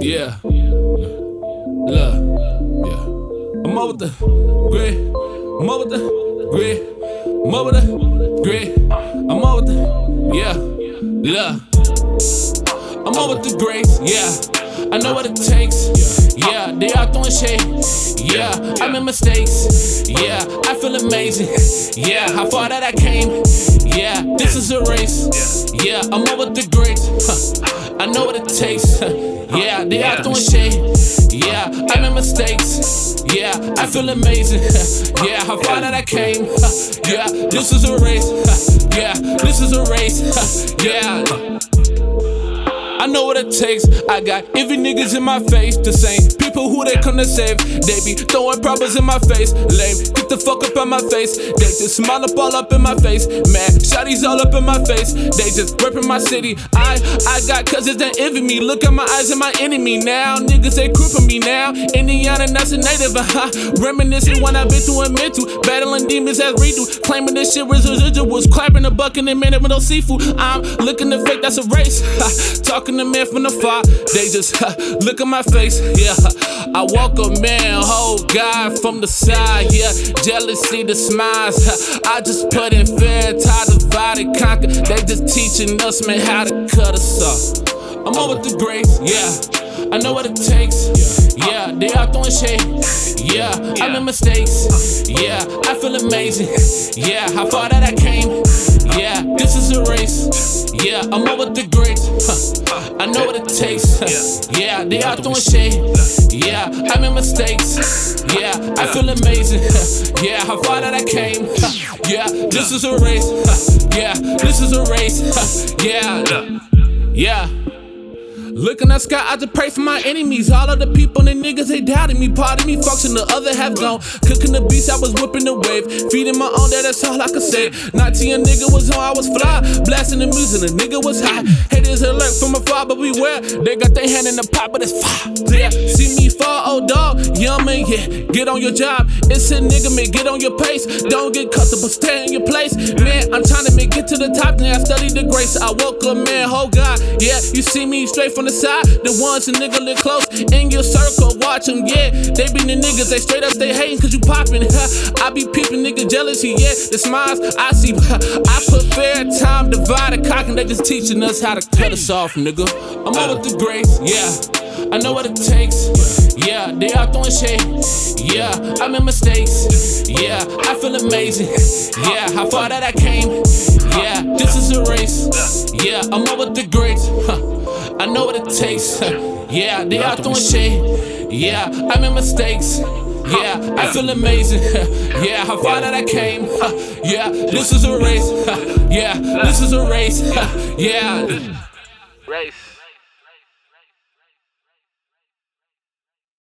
Yeah. Look. Yeah. I'm over the grid. I'm over the grid. I'm over the grid. I'm over the. Yeah. Look. I'm over the grace. Yeah. I know what it takes. Yeah. They all throwing shade. Yeah. I made mistakes. Yeah. I feel amazing. Yeah. How far that I came. Yeah. This is a race. Yeah. I'm over the grace. Huh. I know what it takes. Yeah, they out doing shit. Yeah, I made mistakes. Yeah, I feel amazing. Yeah, how far that I came. Yeah, this is a race. Yeah, this is a race. Yeah. I know what it takes. I got every niggas in my face the same. People who they come to save. They be throwing problems in my face. Lame, get the fuck up on my face. They just smile up all up in my face. Man, shotties all up in my face. They just ripping my city. I I got cousins that envy me. Look at my eyes and my enemy now. Niggas they creeping me now. Indiana, that's a native. Uh-huh. Reminiscing when I've been through and through. Battling demons as redo. Claiming this shit was residuals. Clapping a buck in a minute with no seafood. I'm looking to fake, that's a race. Talking Talking to men from the far, they just look at my face. Yeah, I walk a man, whole guy from the side. Yeah, jealousy, the smiles. I just put in fair, tie, divide, and conquer. They just teaching us, man, how to cut us off. I'm over the grace, yeah. I know what it takes. Yeah, they are throwing shade. Yeah, I made mistakes. Yeah, I feel amazing. Yeah, how far that I came. Yeah, this is a race. Yeah, I'm over the greats. Huh. I know what it takes. Yeah, they are throwing shade. Yeah, I made mistakes. Yeah, I feel amazing. Yeah, how far that I came. Yeah, this is a race. Yeah, this is a race. Yeah, yeah. Looking at sky, I just pray for my enemies. All of the people and the niggas, they doubted me. Part of me fucks and the other half gone. Cooking the beats, I was whipping the wave. Feeding my own, that, that's all I could say. 19 a nigga was on, I was fly. Blasting the music, the nigga was high. Haters alert from afar, but beware. They got their hand in the pot, but it's fire. Yeah, see me fall, oh dog. Young man, yeah. Get on your job. It's a nigga, man. Get on your pace. Don't get comfortable, stay in your place. Man, I'm trying to make it to the top. Now I study the grace. I woke up, man, oh God. Yeah, you see me straight from the ones a nigga live close in your circle, watch them, yeah. They be the niggas, they straight up, they hating cause you poppin'. I be peeping nigga jealousy, yeah. The smiles I see, I put fair time, divide a cock, and they just teaching us how to cut us off, nigga. I'm over the grace, yeah. I know what it takes, yeah. They all throwing shade, yeah. I made mistakes, yeah. I feel amazing, yeah. How far that I came, yeah. This is a race, yeah. I'm over the greats, huh. I know what it takes. yeah, they out throwing shade. Yeah, I made mistakes. Yeah, I feel amazing. yeah, how far that I came. yeah, this is a race. yeah, this is a race. yeah. Race.